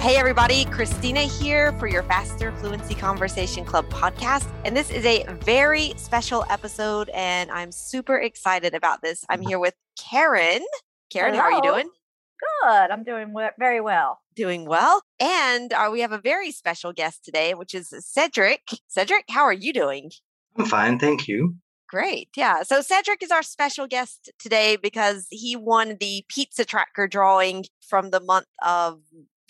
Hey, everybody, Christina here for your Faster Fluency Conversation Club podcast. And this is a very special episode, and I'm super excited about this. I'm here with Karen. Karen, Hello. how are you doing? Good. I'm doing very well. Doing well. And uh, we have a very special guest today, which is Cedric. Cedric, how are you doing? I'm fine, thank you. Great. Yeah. So Cedric is our special guest today because he won the pizza tracker drawing from the month of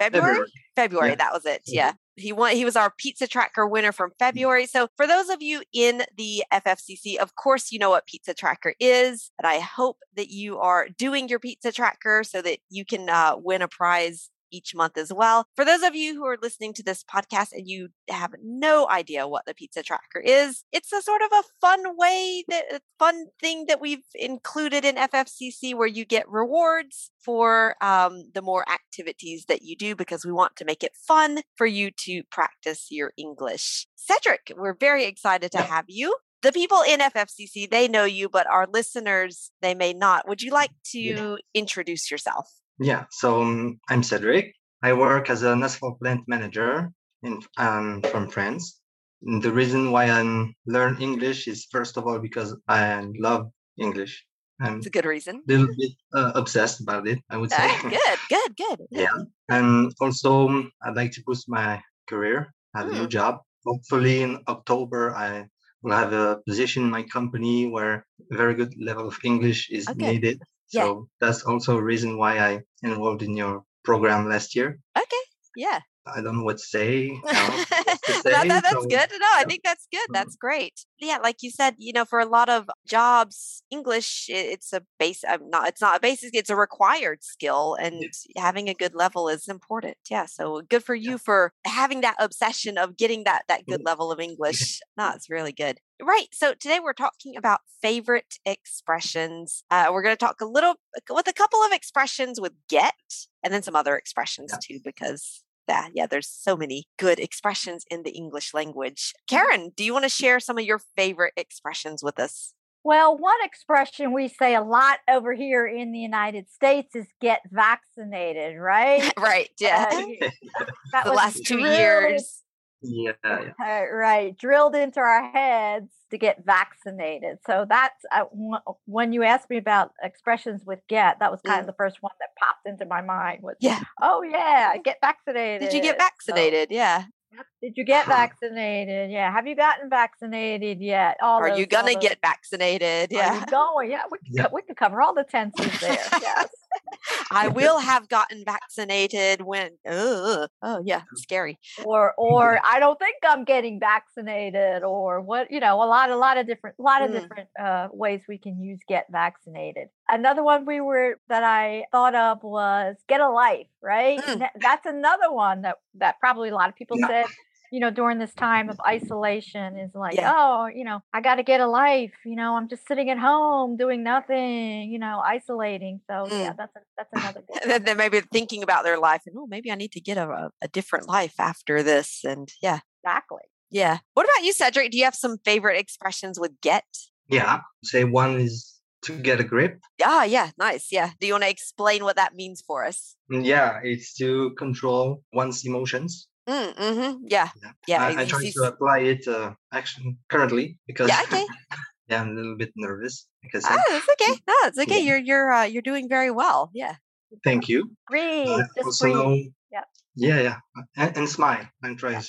February. February. February, Yeah. that was it. Mhm. Yeah. He won he was our pizza tracker winner from February. So for those of you in the FFCC, of course you know what pizza tracker is, and I hope that you are doing your pizza tracker so that you can uh, win a prize each month as well. For those of you who are listening to this podcast and you have no idea what the pizza tracker is, it's a sort of a fun way that a fun thing that we've included in FFCC where you get rewards for um, the more activities that you do because we want to make it fun for you to practice your English. Cedric, we're very excited to have you. The people in FFCC, they know you, but our listeners, they may not. Would you like to Yeah. introduce yourself? Yeah, so um, I'm Cedric. I work as an asphalt plant manager in um, from France. And the reason why I learn English is first of all because I love English. I'm It's a good reason. a little bit uh, obsessed about it, I would say. Ah, good, good, good. Yeah. and also um, I'd like to boost my career, have a new Mm. job. Hopefully in October I will have a position in my company where a very good level of English is Okay. needed. Yeah. So that's also a reason why I enrolled in your program last year. Okay. Yeah. I don't know what to say. how else to No, say, that- that's so- good. No, I think that's good. Mhm. That's great. Yeah, like you said, you know, for a lot of jobs, English it's a base. uh, Not it's not a basic. It's a required skill, and having a good level is important. Yeah. So good for you for having that obsession of getting that that good Mhm. level of English. No, it's really good. Right. So today we're talking about favorite expressions. Uh, we're going to talk a little with a couple of expressions with get, and then some other expressions Yeah. too, because yeah, yeah, there's so many good expressions in the English language. Karen, do you want to share some of your favorite expressions with us? Well, one expression we say a lot over here in the United States is get vaccinated, right? right. Yeah. Uh, that the was last two drilled years. Yeah, yeah. Uh, right, drilled into our heads to get vaccinated. So that's uh, wh- when you asked me about expressions with get, that was kind Mm. of the first one that popped into my mind. Was Yeah. oh yeah, get vaccinated. Did you get So, vaccinated? Yeah. did you get vaccinated? Yeah. Have you gotten vaccinated yet? All Are you those- all gonna those- get vaccinated? Are Yeah. you going? Yeah, we Yeah. we can cover all the tenses there. Yes. I will have gotten vaccinated when. Oh, oh yeah, scary. or or I don't think I'm getting vaccinated or what you know a lot a lot of different a lot of Mm. different uh, ways we can use get vaccinated. Another one we were that I thought of was get a life, right? Mm. That's another one that that probably a lot of people Yeah. said you know during this time of isolation is like Yeah. oh you know I got to get a life you know I'm just sitting at home doing nothing you know isolating so yeah Mm. that's a, that's another good then they maybe thinking about their life and oh, maybe I need to get a, a, a different life after this. And yeah, exactly yeah. What about you, Cedric? Do you have some favorite expressions with get? Yeah. Say one is to get a grip. Ah, yeah, nice. Yeah. Do you want to explain what that means for us? Yeah, it's to control one's emotions. Mm, mm-hmm. Yeah. Yeah. Yeah. I, I try to apply it uh, actually currently because Yeah, okay. yeah, I'm a little bit nervous because Ah, I, that's okay. No, it's okay. Yeah. You're you're uh, you're doing very well. Yeah. thank you. breathe I just also breathe know, yeah, yeah, and, and smile. I'm trying.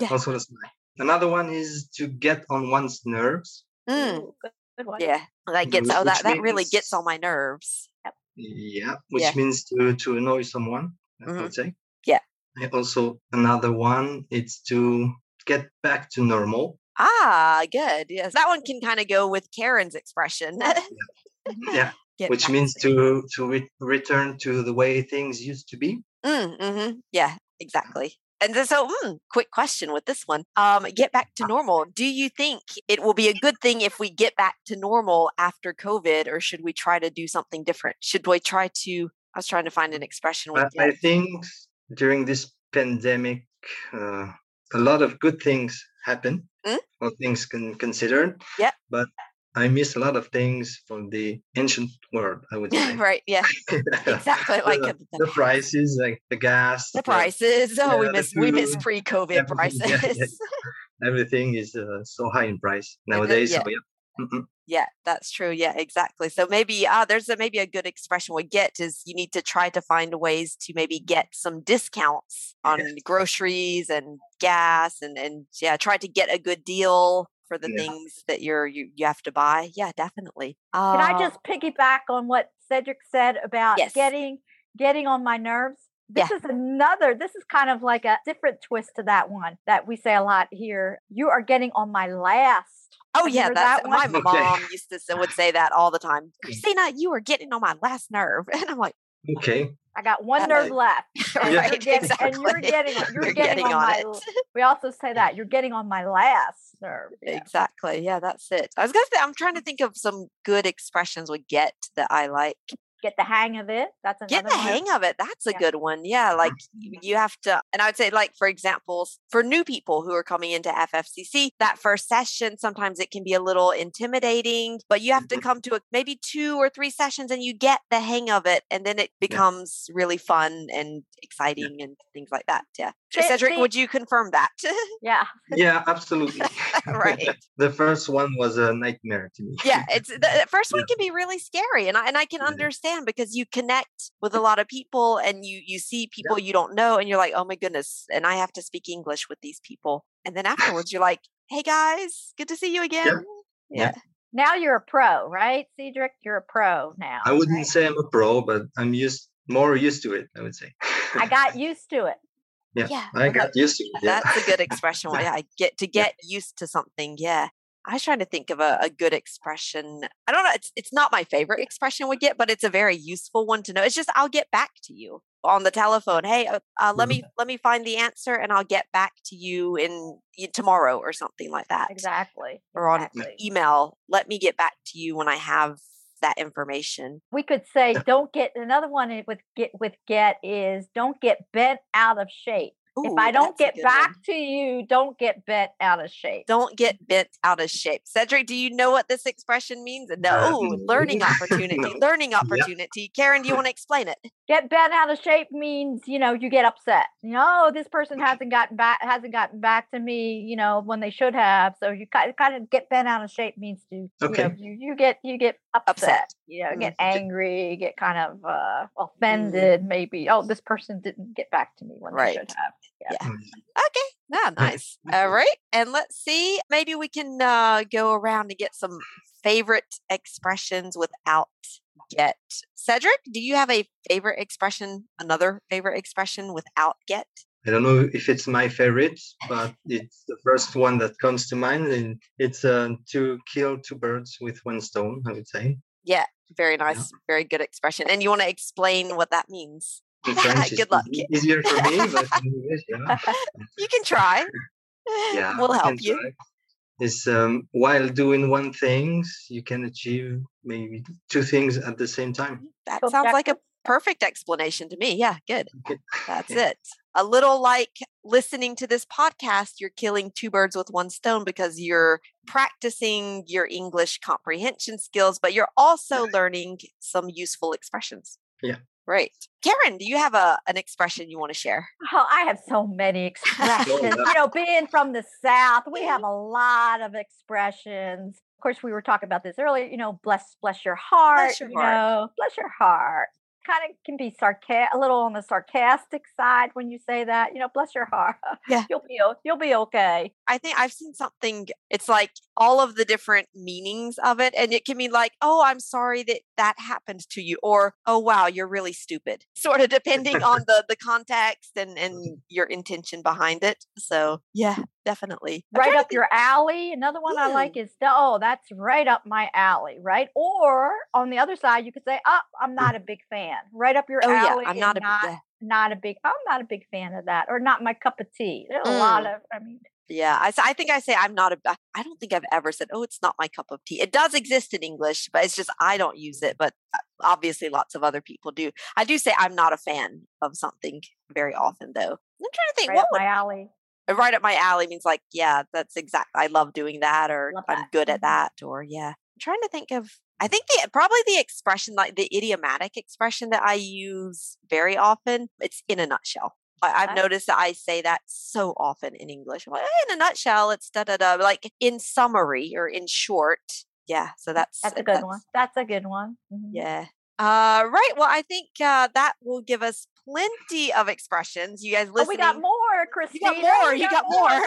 Yeah. Also the smile. Another one is to get on one's nerves. Mm, good, good one. yeah, that gets oh that which that really gets on my nerves. Yep. Yeah, which Yeah. means to to annoy someone. I Mhm. would say. Yeah. Also another one, it's to get back to normal. Ah, good. Yes, that one can kind of go with Karen's expression. Yeah, Get which back means to to re- return to the way things used to be. Mm, hmm Yeah, exactly. And so, mm, quick question with this one. Um, get back to normal. Do you think it will be a good thing if we get back to normal after COVID, or should we try to do something different? Should we try to? I was trying to find an expression with I think during this pandemic, uh, a lot of good things happen, Mm. all things can considered. Yeah. But I miss a lot of things from the ancient world. I would say. right? Yeah, exactly. Like the, the, prices, like the gas, the prices. Oh, we yeah, the miss we miss pre-COVID everything, yeah, prices. yeah. everything is uh, so high in price nowadays. yeah. So. Mm-mm. Yeah, that's true. Yeah, exactly. So maybe uh, there's a, maybe a good expression we get is you need to try to find ways to maybe get some discounts on Yes. groceries and gas and and yeah, try to get a good deal for the Yeah. things that you're you, you have to buy. Yeah, definitely. Can I Uh, just piggyback on what Cedric said about Yes. getting getting on my nerves? This is another, this is kind of like a different twist to that one that we say a lot here. You are getting on my last. Oh yeah, that's that my? Okay. mom used to say, would say that all the time. Christina, you are getting on my last nerve, and I'm like, Okay. I got one Uh, nerve left. And Yeah. you're getting- exactly. and you're getting you're, You're getting, getting on, on my it. l- we also say that you're getting on my last nerve. Yeah. Exactly. Yeah, that's it. I was gonna say I'm trying to think of some good expressions we get that I like. Get the hang of it. That's another Get the one. hang of it. That's a Yeah. good one. Yeah, like you have to and I would say like for examples, for new people who are coming into FFCC, that first session sometimes it can be a little intimidating, but you have to Mhm. come to a, maybe two or three sessions and you get the hang of it and then it becomes really fun and exciting and things like that. Yeah. See- Cedric, see- would you confirm that? Yeah. Yeah, absolutely. Right. the first one was a nightmare to me. yeah it's the, the first one Yeah. can be really scary and I, and I can Yeah. understand because you connect with a lot of people and you you see people you don't know and you're like oh my goodness and i have to speak english with these people and then afterwards you're like hey guys good to see you again Yeah. Now you're a pro, right, Cedric? You're a pro now. I wouldn't right? say I'm a pro, but I'm used more used to it. I would say. I got used to it. Yeah, Yeah, I got used to it. Yeah. that's a good expression why i get to Yeah. get used to something yeah I was trying to think of a, a good expression. I don't know. It's it's not my favorite expression we get, but it's a very useful one to know. It's just I'll get back to you on the telephone. Hey, uh, uh, let Mhm. me let me find the answer, and I'll get back to you in tomorrow or something like that. Exactly. Or on exactly. email. Let me get back to you when I have that information. We could say, don't get another one eh, with get with get is don't get bent out of shape. If I don't get back one. to you, don't get bent out of shape. Don't get bent out of shape. Cedric, do you know what this expression means? No, no. learning opportunity. Learning opportunity. Karen, do you want to explain it? Get bent out of shape means you know you get upset. You know, oh, this person hasn't gotten back hasn't gotten back to me. You know when they should have. So you kind of, kind of get bent out of shape means to you know Okay. you, you get you get upset. Upset. You know, Mm. get angry, get kind of uh, offended. Maybe oh, this person didn't get back to me when Right. they should have. Yeah. Mm. Okay. Yeah, nice. All right. And let's see. Maybe we can uh, go around and get some favorite expressions without get. Cedric, do you have a favorite expression, another favorite expression without get? I don't know if it's my favorite, but it's the first one that comes to mind, and it's uh, to kill two birds with one stone. I would say. Yeah, very nice. Very good expression. And you want to explain what that means? Good it's luck. easier for me, but English, yeah, You can try. yeah, we'll help you. try. Is um, while doing one things, you can achieve maybe two things at the same time. That sounds like a perfect explanation to me. Yeah, good. Okay. That's Yeah. it. A little like listening to this podcast, you're killing two birds with one stone because you're practicing your English comprehension skills, but you're also learning some useful expressions. Yeah. Right. Karen, do you have a an expression you want to share? Oh, I have so many expressions. you know, being from the South, we have mm-hmm. a lot of expressions. Of course, we were talking about this earlier. You know, bless bless your heart. your you heart. know, bless your heart. Kind of can be sarcastic, a little on the sarcastic side when you say that. You know, bless your heart. Yeah. you'll be you'll be okay. I think I've seen something. It's like all of the different meanings of it, and it can mean like, "Oh, I'm sorry that that happened to you," or "Oh, wow, you're really stupid." Sort of depending on the the context and and your intention behind it. So yeah, definitely. I'm right up your alley. Another one I like is oh, that's right up my alley, right? Or on the other side, you could say, "Oh, I'm not a big fan." Right up your oh, alley. Yeah, I'm not a not, yeah. not a big. I'm not a big fan of that, or not my cup of tea. There's a mm. lot of. I mean. Yeah, I, I think I say I'm not a. I don't think I've ever said, "Oh, it's not my cup of tea." It does exist in English, but it's just I don't use it. But uh, obviously, lots of other people do. I do say I'm not a fan of something very often, though. I'm trying to think. Right what would, my alley right up my alley means like, yeah, that's exact. I love doing that, or that. I'm good at mm-hmm. that, or yeah. I'm trying to think of. I think the probably the expression, like the idiomatic expression that I use very often. It's in a nutshell. I, have noticed that I say that so often in English. Like, in a nutshell, it's da da da. Like in summary or in short. Yeah. So that's that's a good that's, one. That's a good one. Mm-hmm. Yeah. Uh, right. Well, I think uh, that will give us plenty of expressions. You guys listening? Oh, we got more, Christina. You got more. You, got, more. more.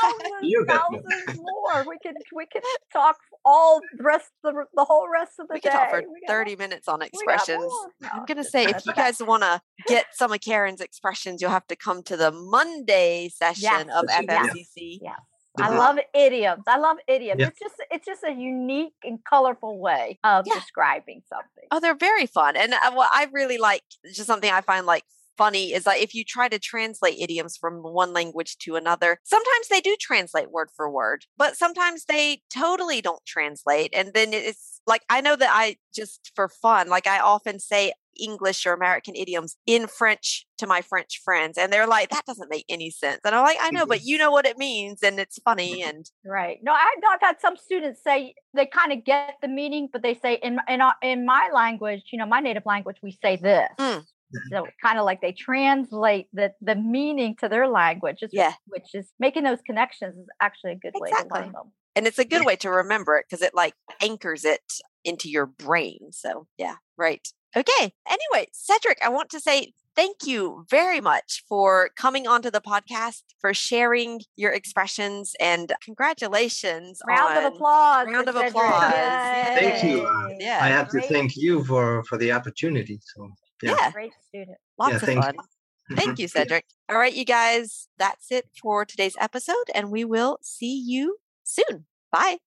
thousands, you thousands more. We can we can talk all the rest the, the whole rest of the we day. We can talk for thirty minutes on expressions. No, I'm gonna say if you guys want to get some of Karen's expressions, you'll have to come to the Monday session yes. of FFCC. Yes. I love idioms. I love idioms. Yeah. It's just it's just a unique and colorful way of yeah. describing something. Oh, they're very fun. And uh, what I really like, just something I find like funny is that if you try to translate idioms from one language to another, sometimes they do translate word for word, but sometimes they totally don't translate. And then it's like I know that I just for fun, like I often say English or American idioms in French to my French friends. And they're like, that doesn't make any sense. And I'm like, I know, but you know what it means and it's funny. And right. No, I've not had some students say they kind of get the meaning, but they say in, in, in my language, you know, my native language, we say this. Mm. So kind of like they translate the the meaning to their language, yeah. which is making those connections is actually a good exactly. way to learn them. And it's a good way to remember it because it like anchors it into your brain. So yeah, right. Okay. Anyway, Cedric, I want to say thank you very much for coming onto the podcast, for sharing your expressions, and congratulations. Round of applause. Round of applause. Thank you. Yeah. I have Great. to thank you for for the opportunity. So yeah. yeah. Great student. Lots yeah, of fun. You. Thank mm-hmm. you, Cedric. All right, you guys, that's it for today's episode, and we will see you soon. Bye.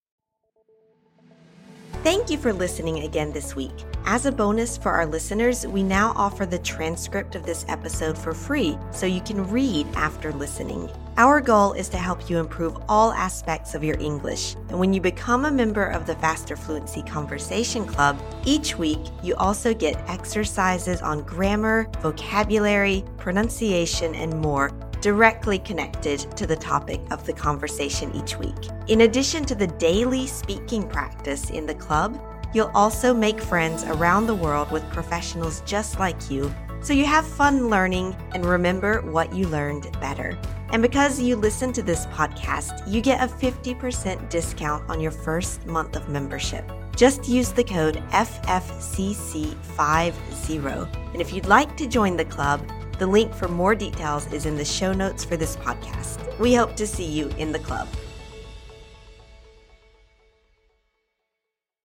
Thank you for listening again this week. As a bonus for our listeners, we now offer the transcript of this episode for free so you can read after listening. Our goal is to help you improve all aspects of your English. And when you become a member of the Faster Fluency Conversation Club, each week you also get exercises on grammar, vocabulary, pronunciation, and more directly connected to the topic of the conversation each week. In addition to the daily speaking practice in the club, you'll also make friends around the world with professionals just like you, so you have fun learning and remember what you learned better. And because you listen to this podcast, you get a 50% discount on your first month of membership. Just use the code FFCC50. And if you'd like to join the club, the link for more details is in the show notes for this podcast. We hope to see you in the club.